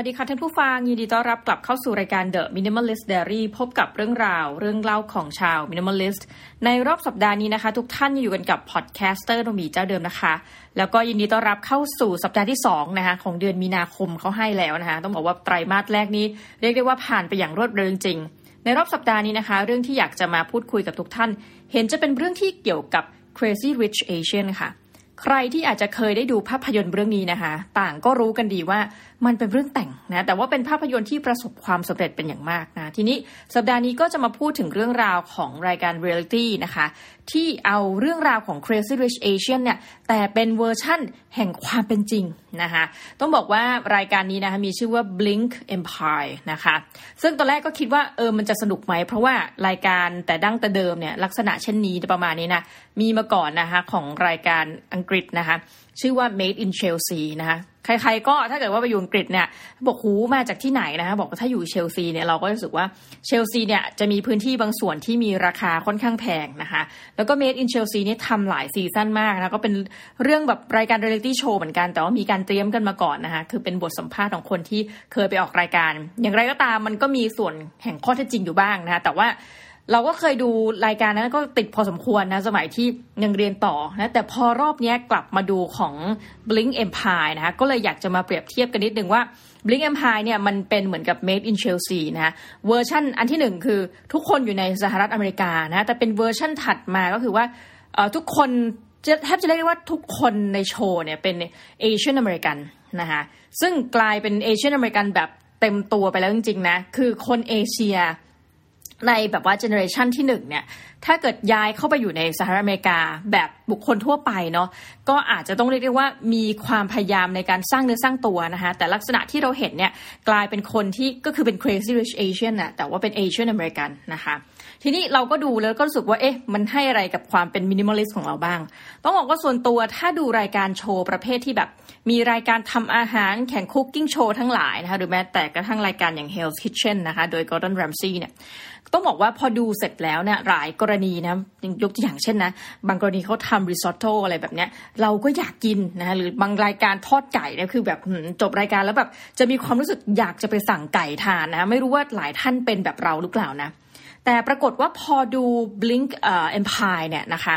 วัสดีค่ะท่านผู้ฟัง ยินดีต้อนรับกลับเข้าสู่รายการ The Minimalist Diary พบกับเรื่องราว เรื่องเล่าของชาว Minimalist ในรอบสัปดาห์นี้นะคะ ทุกท่านอยู่กันกับ podcaster โนมีเจ้าเดิมนะคะ แล้วก็ยินดีต้อนรับเข้าสู่สัปดาห์ที่2นะคะของเดือนมีนาคมเข้าให้แล้วนะคะ ต้องบอกว่าไตรมาสแรกนี้ เรียกได้ว่าผ่านไปอย่างรวดเร็วจริงในรอบสัปดาห์นี้นะคะ เรื่องที่อยากจะมาพูดคุยกับทุกท่าน เห็นจะเป็นเรื่องที่เกี่ยวกับ Crazy Rich Asian ค่ะใครที่อาจจะเคยได้ดูภาพยนตร์เรื่องนี้นะคะ ต่างก็รู้กันดีว่ามันเป็นเรื่องแต่งนะแต่ว่าเป็นภาพยนตร์ที่ประสบความสำเร็จเป็นอย่างมากนะทีนี้สัปดาห์นี้ก็จะมาพูดถึงเรื่องราวของรายการเรียลิตี้นะคะที่เอาเรื่องราวของ Crazy Rich Asian เนี่ยแต่เป็นเวอร์ชั่นแห่งความเป็นจริงนะคะต้องบอกว่ารายการนี้นะคะมีชื่อว่า Bling Empire นะคะซึ่งตอนแรกก็คิดว่าเออมันจะสนุกไหม เพราะว่ารายการแต่ดั้งแต่เดิมเนี่ยลักษณะเช่นนี้ประมาณนี้นะมีมาก่อนนะคะของรายการอังกฤษนะคะ ชื่อว่า Made in Chelsea นะคะใครๆก็ถ้าเกิดว่าไปอยู่อังกฤษเนี่ยบอกหูมาจากที่ไหนนะคะบอกว่าถ้าอยู่เชลซีเนี่ยเราก็รู้สึกว่าเชลซีเนี่ยจะมีพื้นที่บางส่วนที่มีราคาค่อนข้างแพงนะคะแล้วก็ Made in Chelsea นี่ทำหลายซีซั่นมากนะก็เป็นเรื่องแบบรายการเรียลิตี้โชว์เหมือนกัน แต่ว่ามีการเตรียมกันมาก่อนนะคะคือเป็นบทสัมภาษณ์ของคนที่เคยไปออกรายการ อย่างไรก็ตามมันก็มีส่วนแห่งข้อเท็จจริงอยู่บ้างนะคะแต่ว่า เราก็เคยดูรายการนั้นก็ติดพอสมควรนะสมัยที่ยังเรียนต่อนะแต่พอรอบนี้กลับมาดูของ Bling Empire นะคะก็เลยอยากจะมาเปรียบเทียบกันนิดนึงว่า Bling Empire เนี่ยมันเป็นเหมือนกับ Made in Chelsea นะเวอร์ชันอันที่หนึ่งคือทุกคนอยู่ในสหรัฐอเมริกานะแต่เป็นเวอร์ชันถัดมาก็คือว่าทุกคนแทบจะเรียกว่าทุกคนในโชว์เนี่ยเป็น Asian American นะคะซึ่งกลายเป็น Asian American แบบเต็มตัวไปแล้วจริงๆนะคือคนเอเชีย ในแบบว่า generation ที่หนึ่งเนี่ย ถ้าเกิดย้ายเข้าไปอยู่ในสหรัฐอเมริกาแบบบุคคลทั่วไปเนาะ ก็อาจจะต้องเรียกได้ว่ามีความพยายามในการสร้างเนื้อสร้างตัวนะคะ แต่ลักษณะที่เราเห็นเนี่ย กลายเป็นคนที่ก็คือเป็น crazy rich Asian นะแต่ว่าเป็น Asian American นะคะ ทีนี้เราก็ดูแล้วก็รู้สึกว่าเอ๊ะมันให้อะไรกับความเป็น minimalist ของเราบ้าง ต้องบอกว่าส่วนตัวถ้าดูรายการโชว์ประเภทที่แบบ มีรายการทำอาหารแข่งคุกกิ้งโชว์ทั้งหลายนะคะหรือแม้แต่กระทั่งรายการอย่าง Hell's Kitchen นะคะโดย Gordon Ramsay เนี่ยต้องบอกว่าพอดูเสร็จแล้วเนี่ยหลายกรณีนะยกตัวอย่างเช่นนะบางกรณีเขาทำริซอตโตอะไรแบบเนี้ยเราก็อยากกินนะหรือบางรายการทอดไก่เนี่ยคือแบบจบรายการแล้วแบบจะมีความรู้สึกอยากจะไปสั่งไก่ทานนะ ไม่รู้ว่าหลายท่านเป็นแบบเราหรือเปล่านะ แต่ปรากฏว่าพอดู Blink เอ่อ Empire เนี่ยนะคะ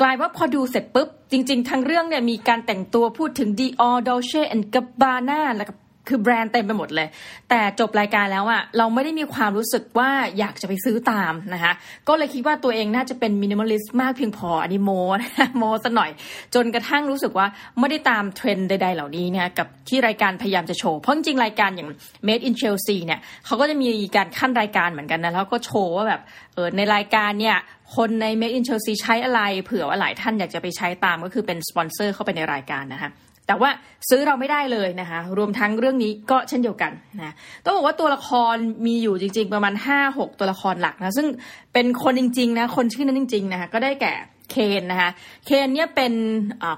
กลายว่าพอดูเสร็จปุ๊บ จริง ๆ ทั้งเรื่องเนี่ยมีการแต่งตัวพูดถึง Dior Dolce and Gabbana แล้วก็ คือแบรนด์เต็มไปหมดเลย แต่จบรายการแล้วอะเราไม่ได้มีความรู้สึกว่าอยากจะไปซื้อตามนะคะ ก็เลยคิดว่าตัวเองน่าจะเป็น minimalist มากเพียงพออันนี้โม้ๆซะหน่อย จนกระทั่งรู้สึกว่าไม่ได้ตามเทรนด์ใด ๆ เหล่านี้เนี่ยกับที่รายการพยายามจะโชว์ เพราะจริงรายการอย่าง Made in Chelsea เนี่ยเขาก็จะมีการคั่นรายการเหมือนกันนะแล้วก็โชว์ว่าแบบเออในรายการเนี่ยคนใน Made in Chelsea ใช้อะไร เผื่อว่าหลายท่านอยากจะไปใช้ตามก็คือเป็นสปอนเซอร์เข้าไปในรายการนะคะ แต่ว่าซื้อเราไม่ได้เลยนะคะ รวมทั้งเรื่องนี้ก็เช่นเดียวกันนะต้องบอกว่าตัวละครมีอยู่จริง ๆ ประมาณห้าหกตัวละครหลักนะซึ่งเป็นคนจริงๆนะคนชื่อนั้นจริงๆนะคะก็ได้แก่เคนนะคะเคนเนี่ยเป็น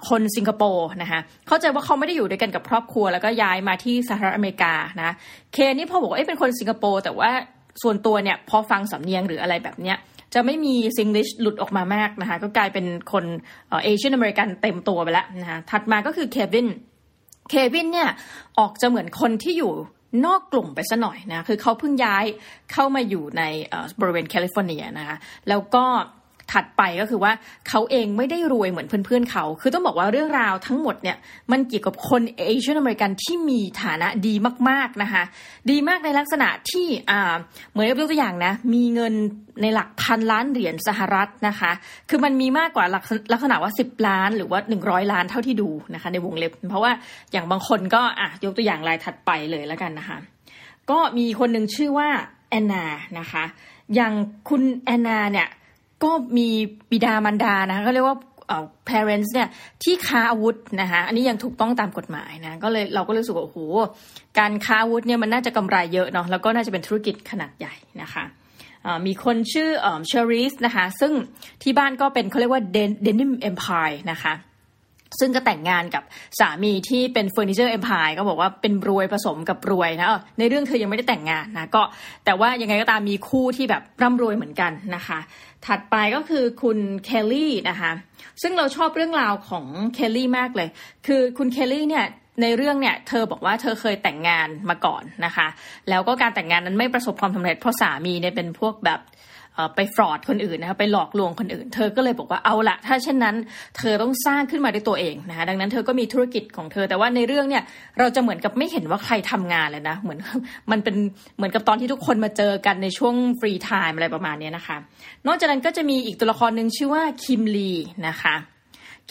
คนสิงคโปร์นะคะเข้าใจว่าเขาไม่ได้อยู่ด้วยกันกับครอบครัว แล้วก็ย้ายมาที่สหรัฐอเมริกานะเคนนี่พอบอกว่าเป็นคนสิงคโปร์แต่ว่าส่วนตัวเนี่ยพอฟังสำเนียงหรืออะไรแบบเนี้ย จะไม่มี Singlish หลุดออกมามากนะคะก็กลายเป็นคน Asian American เต็มตัวไปแล้วนะคะถัดมาก็คือเควินเควินเนี่ยออกจะเหมือนคนที่อยู่นอกกลุ่มไปซะหน่อยนะคือเขาเพิ่งย้ายเข้ามาอยู่ในบริเวณแคลิฟอร์เนียนะคะแล้วก็ ถัดไปก็คือว่าเขาเองไม่ได้รวยเหมือนเพื่อนๆเขา คือต้องบอกว่าเรื่องราวทั้งหมดเนี่ยมันเกี่ยวกับคนเอเชียนอเมริกันที่มีฐานะดีมากๆนะคะ ดีมากในลักษณะที่อ่าเหมือนยกตัวอย่างนะ มีเงินในหลักพันล้านเหรียญสหรัฐนะคะ คือมันมีมากกว่าลักษณะว่า 10 ล้านหรือว่า 100 ล้านเท่าที่ดูนะคะ ในวงเล็บ เพราะว่าอย่างบางคนก็อะยกตัวอย่างรายถัดไปเลยแล้วกันนะคะ ก็มีคนหนึ่งชื่อว่าแอนนานะคะ อย่างคุณแอนนาเนี่ย ก็มีบิดามารดานะก็เรียกว่า parents เนี่ยที่ค้าอาวุธนะคะอันนี้ยังถูกต้องตามกฎหมายนะก็เลยเราก็รู้สึกว่าโอ้โหการค้าอาวุธเนี่ยมันน่าจะกำไรเยอะเนาะแล้วก็น่าจะเป็นธุรกิจขนาดใหญ่นะคะมีคนชื่อเชอริสนะคะซึ่งที่บ้านก็เป็นเขาเรียกว่า denim empire นะคะซึ่งก็แต่งงานกับสามีที่เป็น furniture empire ก็บอกว่าเป็นรวยผสมกับรวยนะในเรื่องเธอยังไม่ได้แต่งงานนะก็แต่ว่ายังไงก็ตามมีคู่ที่แบบร่ำรวยเหมือนกันนะคะ ถัดไปก็คือคุณเคลลี่นะคะซึ่งเราชอบเรื่องราวของเคลลี่มากเลย คือคุณเคลลี่เนี่ยในเรื่องเนี่ยเธอบอกว่าเธอเคยแต่งงานมาก่อนนะคะ แล้วก็การแต่งงานนั้นไม่ประสบความสำเร็จเพราะสามีเนี่ยเป็นพวกแบบ ไปฟรอดคนอื่นนะคะไปหลอกลวงคนอื่น เธอก็เลยบอกว่าเอาละถ้าเช่นนั้น เธอต้องสร้างขึ้นมาด้วยตัวเองนะคะดังนั้นเธอก็มีธุรกิจของเธอ แต่ว่าในเรื่องเนี่ยเราจะเหมือนกับไม่เห็นว่าใครทำงานเลยนะเหมือนมันเป็นเหมือนกับตอนที่ทุกคนมาเจอกันในช่วง free time อะไรประมาณนี้นะคะ นอกจากนั้นก็จะมีอีกตัวละครหนึ่งชื่อว่าคิมลีนะคะ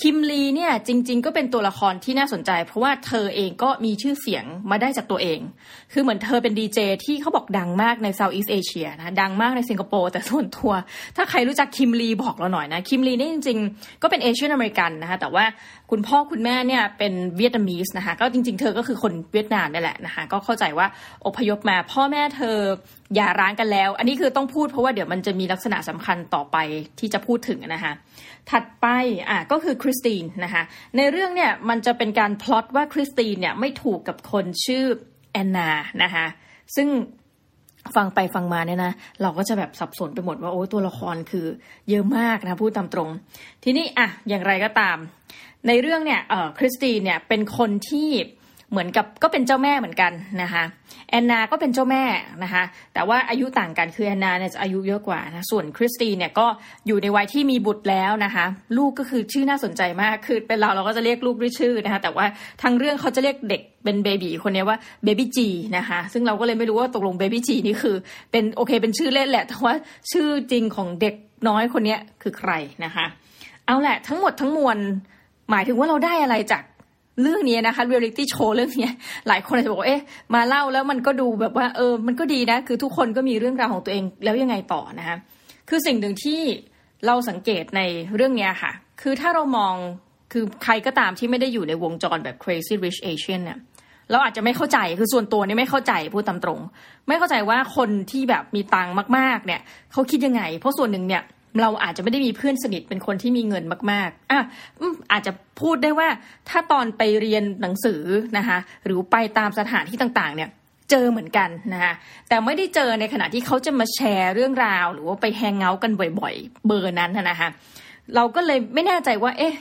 คิมลีเนี่ยจริง ๆ ก็เป็นตัวละครที่น่าสนใจ เพราะว่าเธอเองก็มีชื่อเสียงมาได้จากตัวเอง คือเหมือนเธอเป็นดีเจที่เขาบอกดังมากใน Southeast Asia นะดังมากในสิงคโปร์แต่ส่วนตัว ถ้าใครรู้จักคิมลีบอกเราหน่อยนะ คิมลีนี่จริง ๆ ก็เป็น Asian American นะคะแต่ว่าคุณพ่อคุณแม่เนี่ยเป็นเวียดนามีสนะคะก็จริง ๆ เธอก็คือคนเวียดนามนี่แหละนะคะก็เข้าใจว่าอพยพมาพ่อแม่เธออย่าร้างกันแล้ว อันนี้คือต้องพูดเพราะว่าเดี๋ยวมันจะมีลักษณะสำคัญต่อไปที่จะพูดถึงนะคะถัดไปอะก็คือคริสตินนะคะในเรื่องเนี่ยมันจะเป็นการพล็อตว่าคริสตินเนี่ยไม่ถูกกับคนชื่อแอนนานะคะซึ่งฟังไปฟังมาเนี่ยนะ เราก็จะแบบสับสนไปหมดว่าโอ้ตัวละครคือเยอะมากนะพูดตามตรง ทีนี้อะอย่างไรก็ตาม ในเรื่องเนี่ยเออคริสตินเนี่ยเป็นคนที่ เหมือนกับก็เป็นเจ้าแม่เหมือนกันนะคะแอนนาก็เป็นเจ้าแม่นะคะแต่ว่าอายุต่างกันคือแอนนาเนี่ยจะอายุเยอะกว่านะส่วนคริสตินเนี่ยก็อยู่ในวัยที่มีบุตรแล้วนะคะลูกก็คือชื่อน่าสนใจมากคือเป็นเราเราก็จะเรียกลูกด้วยชื่อนะคะแต่ว่าทางเรื่องเขาจะเรียกเด็กเป็น baby คนนี้ว่า Baby G นะคะซึ่งเราก็เลยไม่รู้ว่าตกลง Baby G นี่คือเป็นโอเคเป็นชื่อเล่นแหละแต่ว่าชื่อจริงของเด็กน้อยคนนี้คือใครนะคะเอาแหละทั้งหมดทั้งมวลหมายถึงว่าเราได้อะไรจาก เรื่องนี้นะคะเรียลลิตี้โชว์เรื่องนี้หลายคนอาจจะบอกว่าเอ๊ะมาเล่าแล้วมันก็ดูแบบว่าเออมันก็ดีนะ คือทุกคนก็มีเรื่องราวของตัวเองแล้วยังไงต่อนะคะคือสิ่งหนึ่งที่เราสังเกตในเรื่องนี้ค่ะ คือถ้าเรามองคือใครก็ตามที่ไม่ได้อยู่ในวงจรแบบ crazy rich Asian เนี่ยเราอาจจะไม่เข้าใจคือส่วนตัวนี่ไม่เข้าใจพูดตามตรง ไม่เข้าใจว่าคนที่แบบมีตังค์มาก ๆ เนี่ยเขาคิดยังไง เพราะส่วนหนึ่งเนี่ย เราอาจจะไม่ได้มีเพื่อนสนิทเป็นคนที่มีเงินมาก ๆอะอาจจะพูดได้ว่าถ้าตอนไปเรียนหนังสือนะคะหรือไปตามสถานที่ต่างๆ เนี่ยเจอเหมือนกันนะคะแต่ไม่ได้เจอในขณะที่เขาจะมาแชร์เรื่องราว หรือว่าไปแฮงเงากันบ่อยๆ เบอร์นั้นนะคะเราก็เลยไม่แน่ใจว่า เอ๊ะ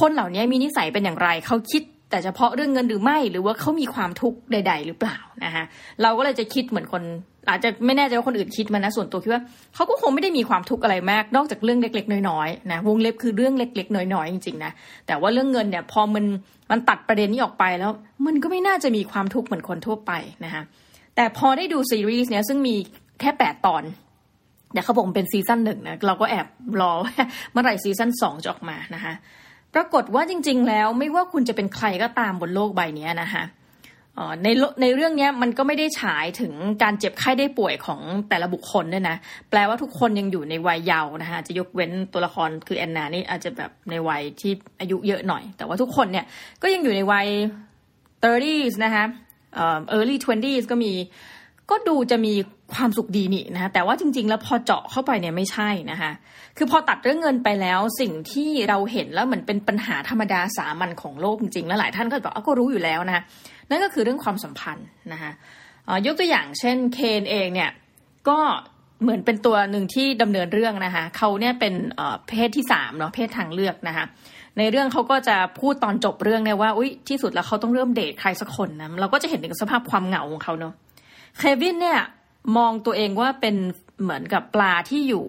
คนเหล่านี้มีนิสัยเป็นอย่างไร เขาคิดแต่เฉพาะเรื่องเงินหรือไม่ หรือว่าเขามีความทุกข์ใด ๆ หรือเปล่านะคะเราก็เลยจะคิดเหมือนคน อาจจะไม่แน่ใจว่าคนอื่นคิดมานะส่วนตัวคิดว่าเขาก็คงไม่ได้มีความทุกข์อะไรมาก นอกจากเรื่องเล็ก ๆ น้อยๆนะวงเล็บคือเรื่องเล็ก ๆ น้อยๆจริงๆนะแต่ว่าเรื่องเงินเนี่ยพอมันมันตัดประเด็นนี้ออกไปแล้ว มันก็ไม่น่าจะมีความทุกข์เหมือนคนทั่วไปนะคะแต่พอได้ดูซีรีส์เนี่ยซึ่งมีแค่แปดตอนเดี๋ยวเขาบอกเป็นซีซั่นหนึ่งนะเราก็แอบรอเมื่อไหร่ซีซั่นสองจะออกมานะคะปรากฏว่าจริง ๆ แล้วไม่ว่าคุณจะเป็นใครก็ตามบนโลกใบนี้นะคะ ในในเรื่องนี้มันก็ไม่ได้ฉายถึงการเจ็บไข้ได้ป่วยของแต่ละบุคคลด้วยนะ แปลว่าทุกคนยังอยู่ในวัยเยาว์นะคะจะยกเว้นตัวละครคือแอนนานี่อาจจะแบบในวัยที่อายุเยอะหน่อย แต่ว่าทุกคนเนี่ยก็ยังอยู่ในวัย 30s นะคะเอ่อ early 20s ก็มีก็ดูจะมี ความสุขดีนี่นะคะแต่ว่าจริง ๆ แล้วพอเจาะเข้าไปเนี่ยไม่ใช่นะคะคือพอตัดเรื่องเงินไปแล้วสิ่งที่เราเห็นแล้วเหมือนเป็นปัญหาธรรมดาสามัญของโลกจริงๆแล้วหลายท่านก็บอกก็รู้อยู่แล้วนะนั่นก็คือเรื่องความสัมพันธ์นะคะยกตัวอย่างเช่นเคนเองเนี่ยก็เหมือนเป็นตัวหนึ่งที่ดำเนินเรื่องนะคะเขาเนี่ยเป็นเพศที่สามเนาะเพศทางเลือกนะคะในเรื่องเขาก็จะพูดตอนจบเรื่องเนี่ยว่าอุ้ยที่สุดแล้วเขาต้องเริ่มเดทใครสักคนนะเราก็จะเห็นถึงสภาพความเหงาของเขาเนาะเควินเนี่ย มองตัวเองว่าเป็นเหมือนกับปลาที่อยู่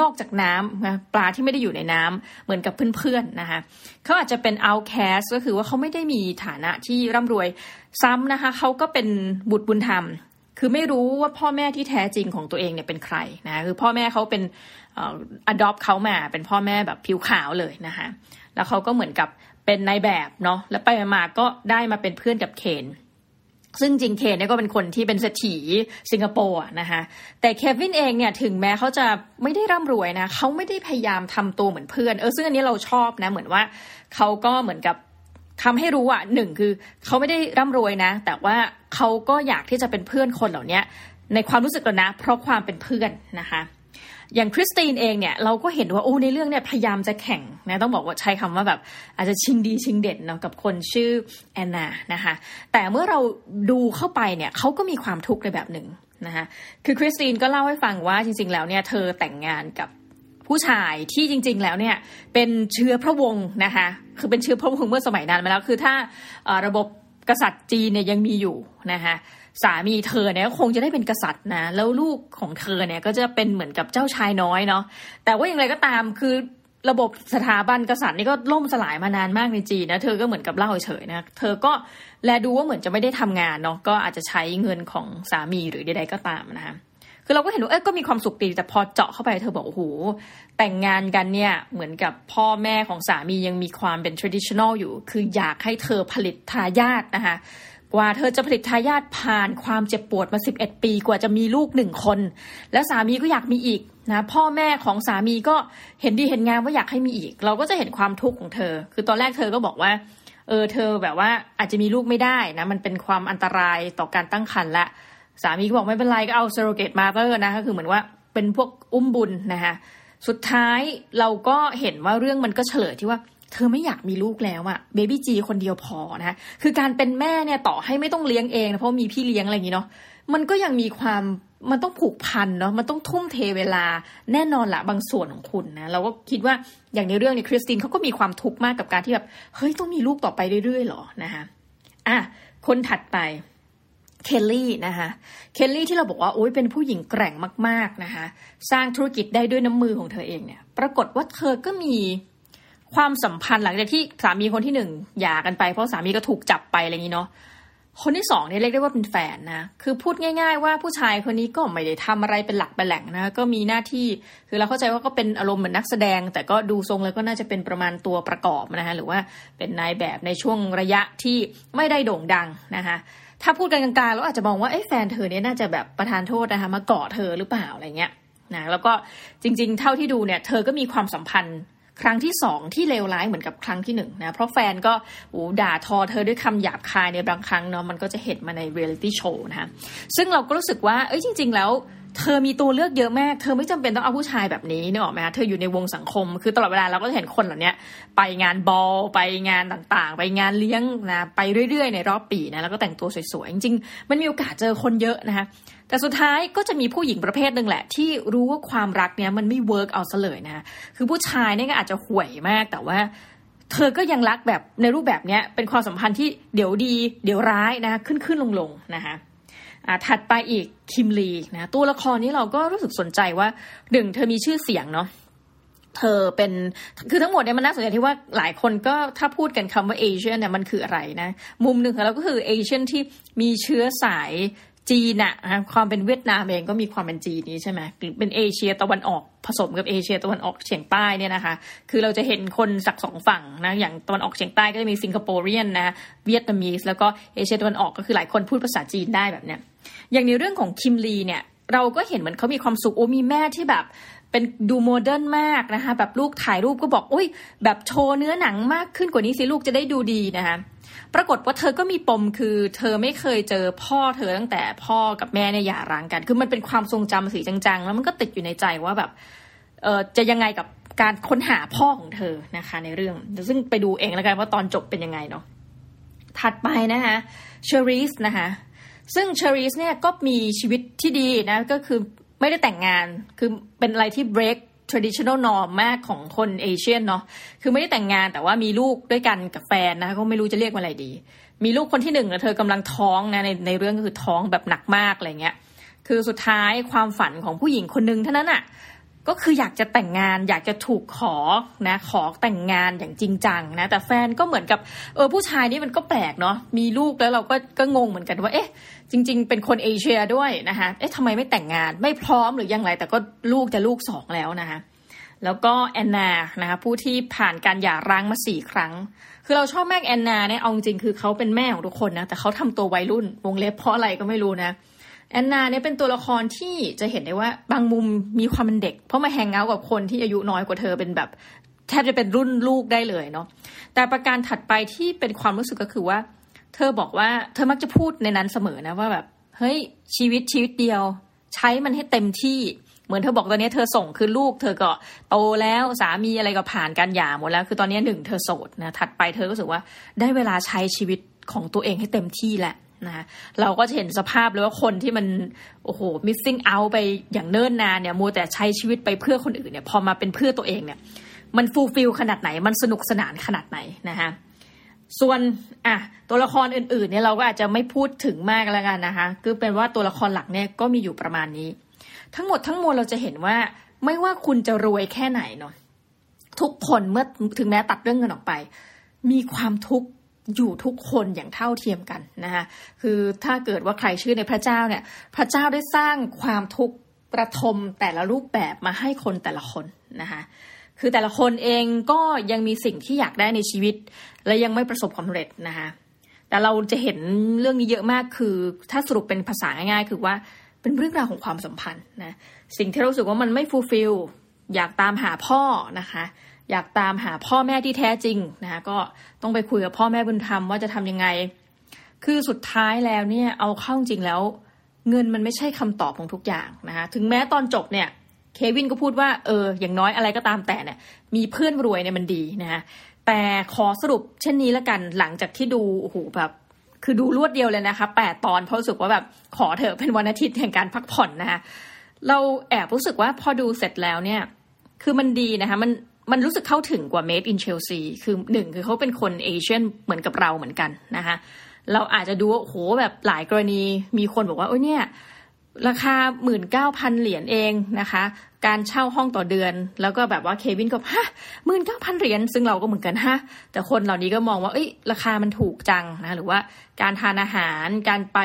นอกจากน้ำนะปลาที่ไม่ได้อยู่ในน้ำเหมือนกับเพื่อนๆนะคะเขาอาจจะเป็น outcast ก็คือว่าเขาไม่ได้มีฐานะที่ร่ำรวยซ้ำนะคะเขาก็เป็นบุตรบุญธรรม คือไม่รู้ว่าพ่อแม่ที่แท้จริงของตัวเองเนี่ยเป็นใครนะคือพ่อแม่เขาเป็นอ adopt เขามาเป็นพ่อแม่แบบผิวขาวเลยนะคะแล้วเขาก็เหมือนกับเป็นนายแบบเนาะแล้วไปมาก็ได้มาเป็นเพื่อนกับเคน ซึ่งจริงเคนเนี่ยก็เป็นคนที่เป็นเศรษฐีสิงคโปร์นะคะแต่เควินเองเนี่ยถึงแม้เขาจะไม่ได้ร่ำรวยนะเขาไม่ได้พยายามทำตัวเหมือนเพื่อนเออซึ่งอันนี้เราชอบนะเหมือนว่าเขาก็เหมือนกับทำให้รู้อะหนึ่งคือเขาไม่ได้ร่ำรวยนะ แต่ว่าเขาก็อยากที่จะเป็นเพื่อนคนเหล่านี้ในความรู้สึกเรานะ เพราะความเป็นเพื่อนนะคะ อย่างคริสตินเองเนี่ยเราก็เห็นว่าโอ้ในเรื่องเนี่ยพยายามจะแข่งนะต้องบอกว่าใช้คำว่าแบบอาจจะชิงดีชิงเด่นเนาะกับคนชื่อแอนนานะคะแต่เมื่อเราดูเข้าไปเนี่ยเขาก็มีความทุกข์ในแบบหนึ่งนะคะคือคริสตินก็เล่าให้ฟังว่าจริง ๆ แล้วเนี่ยเธอแต่งงานกับผู้ชายที่จริง ๆ แล้วเนี่ยเป็นเชื้อพระวงศ์นะคะคือเป็นเชื้อพระวงศ์เมื่อสมัยนานมาแล้วคือถ้าระบบกษัตริย์จีนเนี่ยยังมีอยู่นะคะ สามีเธอเนี่ยคงจะได้เป็นกษัตริย์นะ แล้วลูกของเธอเนี่ยก็จะเป็นเหมือนกับเจ้าชายน้อยเนาะแต่ว่าอย่างไรก็ตามคือระบบสถาบันกษัตริย์นี่ก็ล่มสลายมานานมากในจีนนะเธอก็เหมือนกับเล่าเฉยนะเธอก็แลดูว่าเหมือนจะไม่ได้ทำงานเนาะก็อาจจะใช้เงินของสามีหรือใดๆก็ตามนะคะคือเราก็เห็นว่าเอ้ก็มีความสุขดีแต่พอเจาะเข้าไปเธอบอกโอ้โหแต่งงานกันเนี่ยเหมือนกับพ่อแม่ของสามียังมีความเป็น traditional อยู่ คืออยากให้เธอผลิตทายาทนะคะ กว่าเธอจะผลิตทายาทผ่านความเจ็บปวดมา 11 ปีกว่าจะมีลูกหนึ่งคน แล้วสามีก็อยากมีอีกนะพ่อแม่ของสามีก็เห็นดีเห็นงามว่าอยากให้มีอีก เราก็จะเห็นความทุกข์ของเธอ คือตอนแรกเธอก็บอกว่า เออเธอแบบว่าอาจจะมีลูกไม่ได้นะมันเป็นความอันตรายต่อการตั้งครรภ์ละสามีก็บอกไม่เป็นไรก็เอา surrogate mother นะก็คือเหมือนว่าเป็นพวกอุ้มบุญนะคะสุดท้ายเราก็เห็นว่าเรื่องมันก็เฉลยที่ว่า เธอไม่อยากมีลูกแล้วอะ Baby G คนเดียวพอนะคือการเป็นแม่เนี่ยต่อให้ไม่ต้องเลี้ยงเองนะเพราะมีพี่เลี้ยงอะไรอย่างนี้เนาะมันก็ยังมีความมันต้องผูกพันเนาะมันต้องทุ่มเทเวลาแน่นอนละบางส่วนของคุณนะเราก็คิดว่าอย่างในเรื่องนี้คริสตินเขาก็มีความทุกข์มากกับการที่แบบเฮ้ยต้องมีลูกต่อไปเรื่อยๆหรอนะคะอะคนถัดไปเคลลี่นะคะเคลลี่ที่เราบอกว่าโอ้ยเป็นผู้หญิงแกร่งมาก ๆนะคะ สร้างธุรกิจได้ด้วยน้ำมือของเธอเองเนี่ย ปรากฏว่าเธอก็มี ความสัมพันธ์หลังจากที่สามีคนที่หนึ่งหย่ากันไป เพราะสามีก็ถูกจับไปอะไรอย่างนี้เนาะคนที่สองเนี่ยเรียกได้ว่าเป็นแฟนนะคือพูดง่าย ๆ ว่าผู้ชายคนนี้ก็ไม่ได้ทำอะไรเป็นหลักเป็นแหล่งนะก็มีหน้าที่คือเราเข้าใจว่าก็เป็นอารมณ์เหมือนนักแสดง แต่ก็ดูทรงแล้วก็น่าจะเป็นประมาณตัวประกอบนะคะหรือว่าเป็นนายแบบในช่วงระยะที่ไม่ได้โด่งดังนะคะถ้าพูดกันกลางๆเราอาจจะมองว่าไอ้แฟนเธอเนี่ยน่าจะแบบประทานโทษนะคะมาเกาะเธอหรือเปล่าอะไรเงี้ยนะแล้วก็จริง ๆ เท่าที่ดูเนี่ยเธอก็มีความสัมพันธ์ ครั้งที่สองที่เลวร้ายเหมือนกับครั้งที่หนึ่งนะเพราะแฟนก็อูด่าทอเธอด้วยคำหยาบคายในบางครั้งเนาะมันก็จะเห็นมาในเรียลิตี้โชว์นะคะซึ่งเราก็รู้สึกว่าเอ้ยจริง ๆ แล้ว เธอมีตัวเลือกเยอะมาก เธอไม่จำเป็นต้องเอาผู้ชายแบบนี้นึกออกไหมคะเธออยู่ในวงสังคม คือตลอดเวลาเราก็จะเห็นคนเหล่านี้ไปงานบอล ไปงานต่างๆ ไปงานเลี้ยงนะ ไปเรื่อยๆ ในรอบปีนะ แล้วก็แต่งตัวสวยๆ จริงๆ มันมีโอกาสเจอคนเยอะนะคะ แต่สุดท้ายก็จะมีผู้หญิงประเภทหนึ่งแหละ ที่รู้ว่าความรักเนี้ยมันไม่ work เอาซะเลยนะ คือผู้ชายเนี่ยก็อาจจะห่วยมาก แต่ว่าเธอก็ยังรักแบบในรูปแบบเนี้ยเป็นความสัมพันธ์ที่เดี๋ยวดี เดี๋ยวร้ายนะ ขึ้นขึ้นลงลงนะคะ ถัดไปอีกคิมลีนะตัวละครนี้เราก็รู้สึกสนใจว่าหนึ่งเธอมีชื่อเสียงเนาะเธอเป็นคือทั้งหมดเนี่ยมันน่าสนใจที่ว่าหลายคนก็ถ้าพูดกันคำว่าเอเชียเนี่ยมันคืออะไรนะ มุมหนึ่งของเราก็คือเอเชียนที่มีเชื้อสายจีนอะความเป็นเวียดนามเองก็มีความเป็นจีนนี้ใช่ไหมหรือเป็นเอเชียตะวันออกผสมกับเอเชียตะวันออกเฉียงใต้เนี่ยนะคะ คือเราจะเห็นคนสักสองฝั่งนะอย่างตะวันออกเฉียงใต้ก็จะมีสิงคโปร์เรียนนะเวียดนามีสแล้วก็เอเชียตะวันออกก็คือหลายคนพูดภาษาจีนได้แบบเนี้ย อย่างในเรื่องของคิมลีเนี่ย เราก็เห็นเหมือนเขามีความสุขโอ้มีแม่ที่แบบเป็นดูโมเดิร์นมากนะคะ แบบลูกถ่ายรูปก็บอกอุ้ยแบบโชว์เนื้อหนังมากขึ้นกว่านี้สิลูกจะได้ดูดีนะคะปรากฏว่าเธอก็มีปมคือ เธอไม่เคยเจอพ่อเธอตั้งแต่พ่อกับแม่เนี่ยหย่าร้างกัน คือมันเป็นความทรงจำสีจังๆ แล้วมันก็ติดอยู่ในใจว่าแบบเออจะยังไงกับการค้นหาพ่อของเธอนะคะ ในเรื่องซึ่งไปดูเองแล้วกันว่าตอนจบเป็นยังไงเนาะถัดไปนะคะเชอริสนะคะ ซึ่งเชอริสเนี่ยก็มีชีวิตที่ดีนะก็คือไม่ได้แต่งงานคือเป็นอะไรที่ break traditional norm มากของคนเอเชียนเนาะคือไม่ได้แต่งงานแต่ว่ามีลูกด้วยกันกับแฟนนะก็ไม่รู้จะเรียกว่าอะไรดี มีลูกคนที่หนึ่งแล้วเธอกำลังท้องนะในในเรื่องก็คือท้องแบบหนักมากอะไรเงี้ยคือสุดท้ายความฝันของผู้หญิงคนหนึ่งเท่านั้นอะ่ะ ก็คืออยากจะแต่งงาน อยากจะถูกขอนะ ขอแต่งงานอย่างจริงจังนะ แต่แฟนก็เหมือนกับเออผู้ชายนี่มันก็แปลกเนาะมีลูกแล้วเราก็ก็งงเหมือนกันว่าเอ๊ะจริง ๆ เป็นคนเอเชียด้วยนะคะเอ๊ะทำไมไม่แต่งงานไม่พร้อมหรือยังไร แต่ก็ลูกจะลูกสองแล้วนะคะแล้วก็แอนนานะคะผู้ที่ผ่านการหย่าร้างมาสี่ครั้ง คือเราชอบแม่แอนนาเนี่ยเอาจริงคือเขาเป็นแม่ของทุกคนนะแต่เขาทำตัววัยรุ่นวงเล็บเพราะอะไรก็ไม่รู้นะ แอนนาเนี่ยเป็นตัวละครที่จะเห็นได้ว่าบางมุมมีความเป็นเด็ก เพราะมาแฮงเอาท์กับคนที่อายุน้อยกว่าเธอเป็นแบบแทบจะเป็นรุ่นลูกได้เลยเนาะแต่ประการถัดไปที่เป็นความรู้สึกก็คือว่า เธอบอกว่าเธอมักจะพูดในนั้นเสมอนะว่าแบบเฮ้ยชีวิตชีวิตเดียว ใช้มันให้เต็มที่เหมือนเธอบอกตอนนี้เธอส่งคือลูก เธอก็โตแล้วสามีอะไรก็ผ่านการหย่าหมดแล้ว คือตอนนี้หนึ่งเธอโสดนะถัดไปเธอก็รู้สึกว่าได้เวลาใช้ชีวิตของตัวเองให้เต็มที่แหละ นะเราก็จะเห็นสภาพเลยว่าคนที่มันโอ้โห missing out ไปอย่างเนิ่นนานเนี่ยมัวแต่ใช้ชีวิตไปเพื่อคนอื่นเนี่ยพอมาเป็นเพื่อตัวเองเนี่ยมันฟูลฟิลขนาดไหน มันสนุกสนานขนาดไหนนะคะส่วนอะตัวละครอื่นๆเนี่ยเราก็อาจจะไม่พูดถึงมากแล้วกันนะคะคือเป็นว่าตัวละครหลักเนี่ยก็มีอยู่ประมาณนี้ ทั้งหมดทั้งมวลเราจะเห็นว่าไม่ว่าคุณจะรวยแค่ไหนเนาะทุกคนเมื่อถึงแม้ตัดเรื่องเงินออกไป มีความทุกข์ อยู่ทุกคนอย่างเท่าเทียมกันนะคะคือถ้าเกิดว่าใครเชื่อในพระเจ้าเนี่ย พระเจ้าได้สร้างความทุกข์ประทมแต่ละรูปแบบมาให้คนแต่ละคนนะคะคือแต่ละคนเองก็ยังมีสิ่งที่อยากได้ในชีวิต และยังไม่ประสบความสำเร็จนะคะแต่เราจะเห็นเรื่องนี้เยอะมากคือ ถ้าสรุปเป็นภาษาง่ายๆคือว่าเป็นเรื่องราวของความสัมพันธ์นะสิ่งที่เรารู้สึกว่ามันไม่ fulfill อยากตามหาพ่อนะคะ อยากตามหาพ่อแม่ที่แท้จริงนะคะก็ต้องไปคุยกับพ่อแม่บุญธรรมว่าจะทำยังไง คือสุดท้ายแล้วเนี่ยเอาเข้าจริงแล้ว เงินมันไม่ใช่คำตอบของทุกอย่างนะคะถึงแม้ตอนจบเนี่ยเควินก็พูดว่าเอออย่างน้อยอะไรก็ตามแต่เนี่ยมีเพื่อนรวยเนี่ยมันดีนะคะแต่ขอสรุปเช่นนี้ละกันหลังจากที่ดูโอ้โหแบบคือดูรวดเดียวเลยนะคะแปดตอนเพราะรู้สึกว่าแบบขอเถอะเป็นวันอาทิตย์แห่งการพักผ่อนนะคะเราแอบรู้สึกว่าพอดูเสร็จแล้วเนี่ย คือมันดีนะคะ มัน มันรู้สึกเข้าถึงกว่า Made in Chelsea คือหนึ่งคือเขาเป็นคนเอเชียนเหมือนกับเราเหมือนกันนะคะเราอาจจะดูว่าโหแบบหลายกรณีมีคนบอกว่าโอ้ยเนี่ยราคาหมื่นเก้าพันเหรียญเองนะคะ การเช่าห้องต่อเดือน แล้วก็แบบว่าเควินก็ฮะหมื่นเก้าพันเหรียญซึ่งเราก็เหมือนกันฮะแต่คนเหล่านี้ก็มองว่าเอ้ยราคามันถูกจังนะหรือว่าการทานอาหารการไป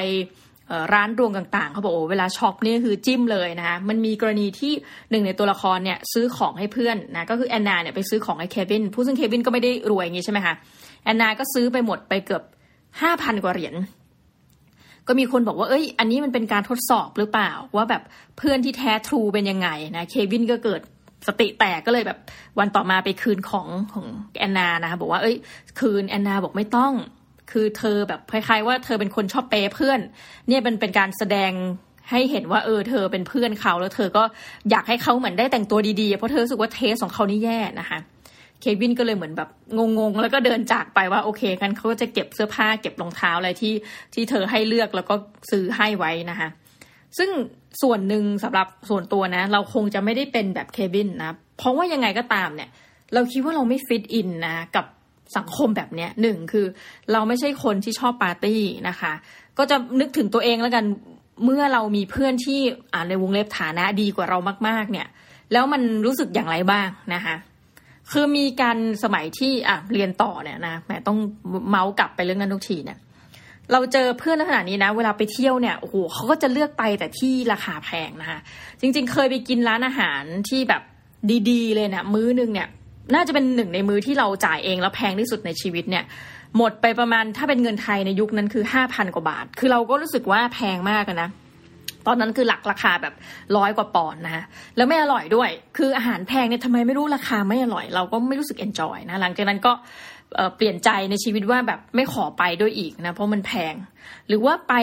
ร้านรวงต่างๆเขาบอกโอ้เวลาช็อปนี่คือจิ้มเลยนะคะมันมีกรณีที่หนึ่งในตัวละครเนี่ยซื้อของให้เพื่อนนะก็คือแอนนาเนี่ยไปซื้อของให้เควินผู้ซึ่งเควินก็ไม่ได้รวยอย่างนี้ใช่ไหมคะแอนนาก็ซื้อไปหมดไปเกือบห้าพันกว่าเหรียญก็มีคนบอกว่า เอ้ย อันนี้มันเป็นการทดสอบหรือเปล่า ว่าแบบเพื่อนที่แท้ทรูเป็นยังไงนะเควินก็เกิดสติแตกก็เลยแบบวันต่อมาไปคืนของของแอนนานะคะบอกว่า เอ้ย คืนแอนนาบอกไม่ต้อง คือเธอแบบคล้ายๆว่าเธอเป็นคนชอบเปย์เพื่อน เนี่ยเป็นเป็นการแสดงให้เห็นว่าเออเธอเป็นเพื่อนเขาแล้วเธอก็อยากให้เขาเหมือนได้แต่งตัวดีๆ เพราะเธอรู้สึกว่าเทสของเขานี่แย่นะคะเควินก็เลยเหมือนแบบงงๆ แล้วก็เดินจากไปว่าโอเคกันเขาก็จะเก็บเสื้อผ้าเก็บรองเท้าอะไรที่ที่เธอให้เลือกแล้วก็ซื้อให้ไว้นะคะซึ่งส่วนหนึ่งสำหรับส่วนตัวนะ เราคงจะไม่ได้เป็นแบบเควินนะ เพราะว่ายังไงก็ตามเนี่ย เราคิดว่าเราไม่ฟิตอินนะกับ สังคมแบบเนี้ยหนึ่งคือเราไม่ใช่คนที่ชอบปาร์ตี้นะคะ ก็จะนึกถึงตัวเองแล้วกันเมื่อเรามีเพื่อนที่อ่าในวงเล็บฐานะดีกว่าเรามาก ๆ เนี่ย แล้วมันรู้สึกอย่างไรบ้างนะคะคือมีการสมัยที่อะเรียนต่อเนี่ยนะแหมต้องเมาส์กลับไปเรื่องนั้นทุกทีเนี่ยเราเจอเพื่อนในขนาดนี้นะ เวลาไปเที่ยวเนี่ยโอ้โหเขาก็จะเลือกไปแต่ที่ราคาแพงนะคะ จริง ๆ เคยไปกินร้านอาหารที่แบบดี ๆ เลยนะมื้อนึงเนี่ย น่าจะเป็นหนึ่งในมือที่เราจ่ายเองแล้วแพงที่สุดในชีวิตเนี่ยหมดไปประมาณถ้าเป็นเงินไทยในยุคนั้นคือห้าพันกว่าบาท คือเราก็รู้สึกว่าแพงมากนะตอนนั้นคือหลักราคาแบบร้อยกว่าปอนด์นะแล้วไม่อร่อยด้วย คืออาหารแพงเนี่ยทำไมไม่รู้ราคาไม่อร่อย เราก็ไม่รู้สึกเอนจอยนะหลังจากนั้นก็เปลี่ยนใจในชีวิตว่าแบบไม่ขอไปด้วยอีกนะเพราะมันแพง หรือว่าไป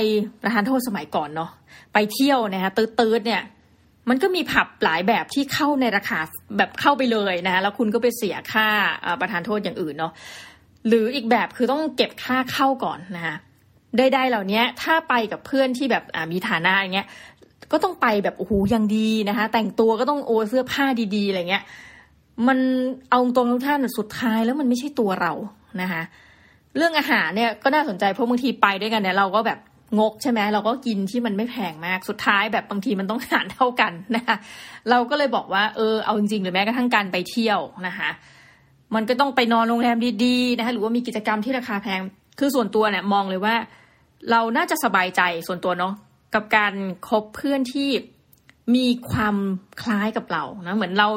ประธานโทษสมัยก่อนเนาะไปเที่ยวนะคะตืดๆเนี่ย มันก็มีผับหลายแบบที่เข้าในราคาแบบเข้าไปเลยนะแล้วคุณก็ไปเสียค่าประธานโทษอย่างอื่นเนาะหรืออีกแบบคือต้องเก็บค่าเข้าก่อนนะคะใดๆเหล่านี้ถ้าไปกับเพื่อนที่แบบมีฐานะอย่างเงี้ยก็ต้องไปแบบโอ้โหยังดีนะคะ แต่งตัวก็ต้องโอเสื้อผ้าดีๆอะไรเงี้ยมันเอาตรงทุกท่านสุดท้ายแล้วมันไม่ใช่ตัวเรานะคะเรื่องอาหารเนี่ยก็น่าสนใจเพราะบางทีไปด้วยกันเนี่ยเราก็แบบ งกใช่ไหมเราก็กินที่มันไม่แพงมากสุดท้ายแบบบางทีมันต้องหารเท่ากันนะคะเราก็เลยบอกว่าเออเอาจริงๆหรือแม้กระทั่งการไปเที่ยวนะคะมันก็ต้องไปนอนโรงแรมดีๆนะคะหรือว่ามีกิจกรรมที่ราคาแพง คือส่วนตัวเนี่ยมองเลยว่า เราน่าจะสบายใจส่วนตัวเนาะกับการคบเพื่อนที่ มีความคล้ายกับเรานะเหมือนเรา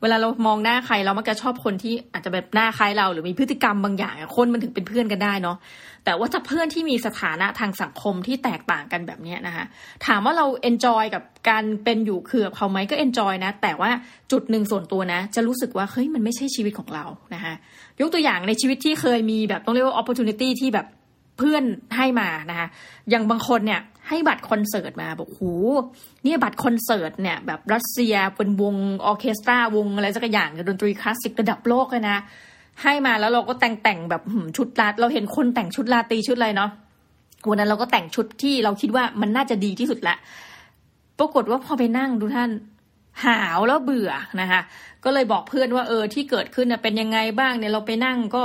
เวลาเรามองหน้าใครเรามักจะชอบคนที่อาจจะแบบหน้าคล้ายเรา หรือมีพฤติกรรมบางอย่างคนมันถึงเป็นเพื่อนกันได้เนาะแต่ว่าถ้าเพื่อนที่มีสถานะทางสังคมที่แตกต่างกันแบบนี้นะคะถามว่าเรา enjoy กับการเป็นอยู่คือเขาไหมก็ enjoy นะ แต่ว่าจุดหนึ่งส่วนตัวนะ จะรู้สึกว่าเฮ้ยมันไม่ใช่ชีวิตของเรานะคะยกตัวอย่างในชีวิตที่เคยมีแบบต้องเรียกว่า opportunity ที่แบบเพื่อนให้มานะคะอย่างบางคนเนี่ย ให้บัตรคอนเสิร์ตมาบอกโหเนี่ยบัตรคอนเสิร์ตเนี่ยแบบรัสเซียเป็นวงออเคสตราวงอะไรสักอย่างดนตรีคลาสสิกระดับโลกเลยนะ ให้มาแล้วเราก็แต่งแต่งแบบชุดลาเราเห็นคนแต่งชุดลาตีชุดอะไรเนาะวันนั้นเราก็แต่งชุดที่เราคิดว่ามันน่าจะดีที่สุดละปรากฏว่าพอไปนั่งดูท่านหาวแล้วเบื่อนะคะก็เลยบอกเพื่อนว่าเออที่เกิดขึ้นเป็นยังไงบ้างเนี่ยเราไปนั่งก็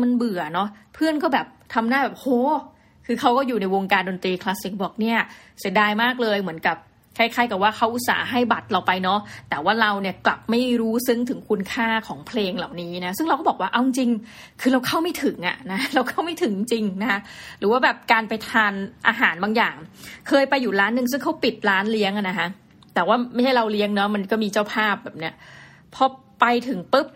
มันเบื่อเนาะเพื่อนก็แบบทำหน้าแบบโห คือเขาก็อยู่ในวงการดนตรีคลาสสิกบอกเนี่ยเสียดายมากเลยเหมือนกับคล้ายๆกับว่าเขาอุตส่าห์ให้บัตรเราไปเนาะแต่ว่าเราเนี่ยกลับไม่รู้ซึ้งถึงคุณค่าของเพลงเหล่านี้นะซึ่งเราก็บอกว่าเอาจริง คือเราเข้าไม่ถึงอะนะเราเข้าไม่ถึงจริงนะคะหรือว่าแบบการไปทานอาหารบางอย่าง เคยไปอยู่ร้านหนึ่งซึ่งเขาปิดร้านเลี้ยงอะนะคะแต่ว่าไม่ใช่เราเลี้ยงเนาะมันก็มีเจ้าภาพแบบเนี้ยพอไปถึงปุ๊บ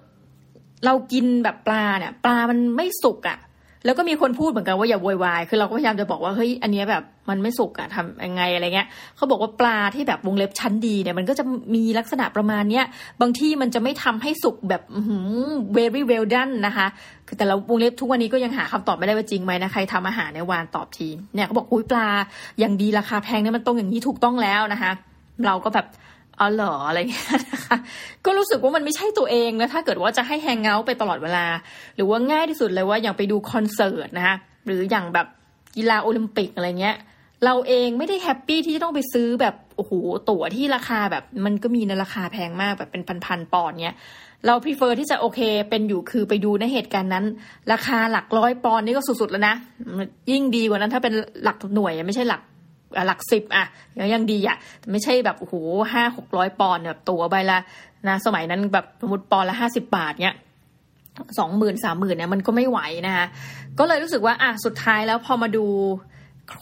เรากินแบบปลาเนี่ยปลามันไม่สุกอะ่ะ แล้วก็มีคนพูดเหมือนกันว่าอย่าโวยวาย คือเราก็พยายามจะบอกว่าเฮ้ยอันนี้แบบมันไม่สุกอะทำยังไงอะไรเงี้ยเขาบอกว่าปลาที่แบบวงเล็บชั้นดีเนี่ยมันก็จะมีลักษณะประมาณเนี้ยบางที่มันจะไม่ทำให้สุกแบบ very well done นะคะคือแต่ละวงเล็บทุกวันนี้ก็ยังหาคำตอบไม่ได้ว่าจริงไหมนะใครทำอาหารในวานตอบทีเนี่ยเขาบอกอุ้ยปลาอย่างดีราคาแพงเนี่ยมันตรงอย่างนี้ถูกต้องแล้วนะคะ เราก็แบบ อ๋อเหรออะไรเงี้ยนะคะก็รู้สึกว่ามันไม่ใช่ตัวเองนะถ้าเกิดว่าจะให้แฮงเงาไปตลอดเวลา หรือว่าง่ายที่สุดเลยว่าอย่างไปดูคอนเสิร์ตนะคะหรืออย่างแบบกีฬาโอลิมปิกอะไรเงี้ย เราเองไม่ได้ happy ที่จะต้องไปซื้อแบบโอ้โหตั๋วที่ราคาแบบมันก็มีในราคาแพงมากแบบเป็นพันๆปอนด์เนี้ยเราพ r e เฟอร์ที่จะโอเคเป็นอยู่คือไปดูในเหตุการณ์นั้น ราคาหลักร้อยปอนด์นี่ก็สุดๆแล้วนะยิ่งดีกว่านั้นถ้าเป็นหลักหน่วยไม่ใช่หลัก หลักสิบอะยังดีอะไม่ใช่แบบโอ้โหห้าหกร้อยปอนด์แบบตัวใบละนะสมัยนั้นแบบสมมติปอนละห้าสิบาทเนี้ยสองหมื่นสามหมื่นเนี่ยมันก็ไม่ไหวนะคะก็เลยรู้สึกว่าอะสุดท้ายแล้วพอมาดู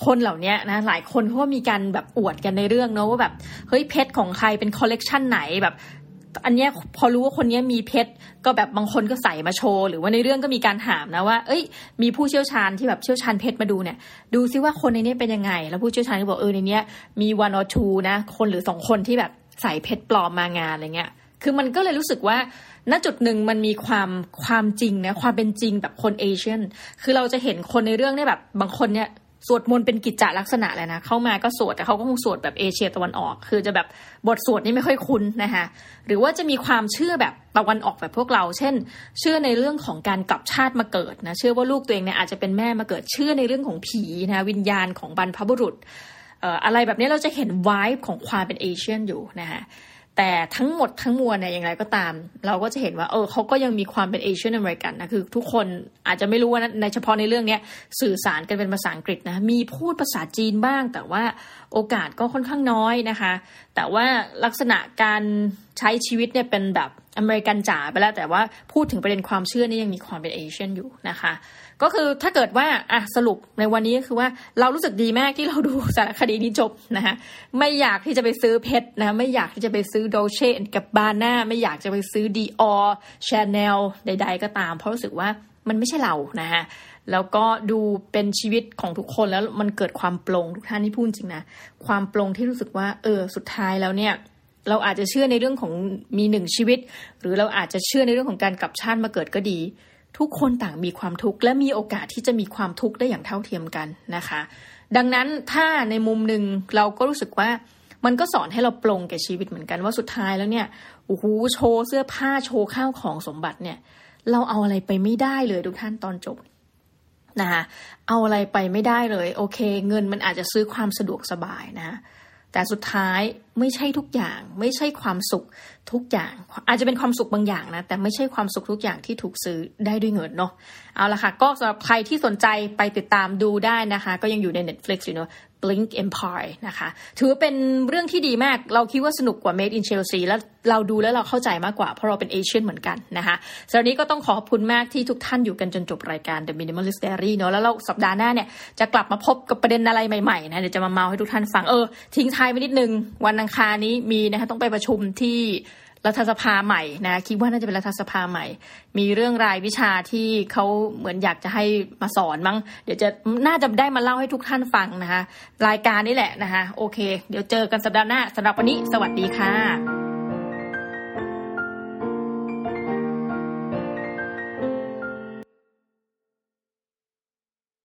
คนเหล่านี้นะหลายคนเขาก็มีการแบบอวดกันในเรื่องเนาะว่าแบบเฮ้ยเพชรของใครเป็นคอลเลกชันไหนแบบ อันนี้พอรู้ว่าคนนี้มีเพชรก็แบบบางคนก็ใส่มาโชว์ หรือว่าในเรื่องก็มีการถามนะว่า เอ้ย มีผู้เชี่ยวชาญที่แบบเชี่ยวชาญเพชรมาดูเนี่ย ดูซิว่าคนในนี้เป็นยังไง แล้วผู้เชี่ยวชาญก็บอกเออในนี้มี one or two นะ คนหรือสองคนที่แบบใส่เพชรปลอมมางานอะไรเงี้ย คือมันก็เลยรู้สึกว่าณจุดหนึ่งมันมีความความจริงนะความเป็นจริงแบบคนเอเชียน คือเราจะเห็นคนในเรื่องเนี่ยแบบบางคนเนี่ย สวดมนต์เป็นกิจจลักษณะเลยนะ เข้ามาก็สวดแต่เขาก็คงสวดแบบเอเชียตะวันออก คือจะแบบบทสวดนี่ไม่ค่อยคุ้นนะคะหรือว่าจะมีความเชื่อแบบตะวันออกแบบพวกเรา เช่น เชื่อในเรื่องของการกลับชาติมาเกิดนะเชื่อว่าลูกตัวเองเนี่ยอาจจะเป็นแม่มาเกิดเชื่อในเรื่องของผีนะวิญญาณของบรรพบุรุษอะไรแบบนี้เราจะเห็นวายของความเป็น Asian อยู่นะคะ แต่ทั้งหมดทั้งมวลเนี่ยอย่างไรก็ตาม เราก็จะเห็นว่าเออเขาก็ยังมีความเป็น Asian American นะคือทุกคนอาจจะไม่รู้ว่าในเฉพาะในเรื่องนี้สื่อสารกันเป็นภาษาอังกฤษนะมีพูดภาษาจีนบ้าง แต่ว่าโอกาสก็ค่อนข้างน้อยนะคะ แต่ว่าลักษณะการใช้ชีวิตเนี่ยเป็นแบบอเมริกันจ๋าไปแล้ว แต่ว่าพูดถึงประเด็นความเชื่อนี่ยังมีความเป็น Asian อยู่นะคะ ก็คือถ้าเกิดว่าอะสรุปในวันนี้คือว่าเรารู้สึกดีมากที่เราดูสารคดีนี้จบนะคะไม่อยากที่จะไปซื้อเพชรนะไม่อยากที่จะไปซื้อโดเช่กับบาน่าไม่อยากจะไปซื้อดีออชาแนลใด ๆ ก็ตาม เพราะรู้สึกว่ามันไม่ใช่เรานะคะแล้วก็ดูเป็นชีวิตของทุกคนแล้วมันเกิดความปลงทุกท่านที่พูดจริงนะความปลงที่รู้สึกว่า เออสุดท้ายแล้วเนี่ยเราอาจจะเชื่อในเรื่องของมีหนึ่งชีวิต หรือเราอาจจะเชื่อในเรื่องของการกลับชาติมาเกิดก็ดี ทุกคนต่างมีความทุกข์และมีโอกาสที่จะมีความทุกข์ได้อย่างเท่าเทียมกันนะคะ ดังนั้นถ้าในมุมหนึ่งเราก็รู้สึกว่ามันก็สอนให้เราปลงแก่ชีวิตเหมือนกันว่าสุดท้ายแล้วเนี่ยโอ้โหโชว์เสื้อผ้าโชว์ข้าวของสมบัติเนี่ย เราเอาอะไรไปไม่ได้เลยทุกท่านตอนจบนะคะเอาอะไรไปไม่ได้เลย โอเค เงินมันอาจจะซื้อความสะดวกสบายนะ แต่สุดท้ายไม่ใช่ทุกอย่าง ไม่ใช่ความสุขทุกอย่าง อาจจะเป็นความสุขบางอย่างนะ แต่ไม่ใช่ความสุขทุกอย่างที่ถูกซื้อได้ด้วยเงินเนาะเอาละค่ะ ก็สำหรับใครที่สนใจไปติดตามดูได้นะคะ ก็ยังอยู่ใน Netflix อยู่เนาะ Blink Empire นะคะ ถือว่าเป็นเรื่องที่ดีมาก เราคิดว่าสนุกกว่า Made in Chelsea แล้วเราดูแล้วเราเข้าใจมากกว่า เพราะเราเป็นเอเชียนเหมือนกันนะคะสำหรับนี้ก็ต้องขอขอบคุณมากที่ทุกท่านอยู่กันจนจบรายการ The Minimalist Diary เนาะแล้วเราสัปดาห์หน้าเนี่ยจะกลับมาพบกับประเด็นอะไรใหม่ๆนะเดี๋ยวจะมาเมาให้ทุกท่านฟังเออทิ้งท้ายไว้นิดนึงวันอังคารนี้มีนะคะต้องไปประชุมที่ รัฐสภาใหม่นะคิดว่าน่าจะเป็นรัฐสภาใหม่ มีเรื่องรายวิชาที่เขาเหมือนอยากจะให้มาสอนมั้ง เดี๋ยวจะน่าจะได้มาเล่าให้ทุกท่านฟังนะคะ รายการนี้แหละนะคะโอเค เดี๋ยวเจอกันสัปดาห์หน้าสำหรับวันนี้ สวัสดีค่ะ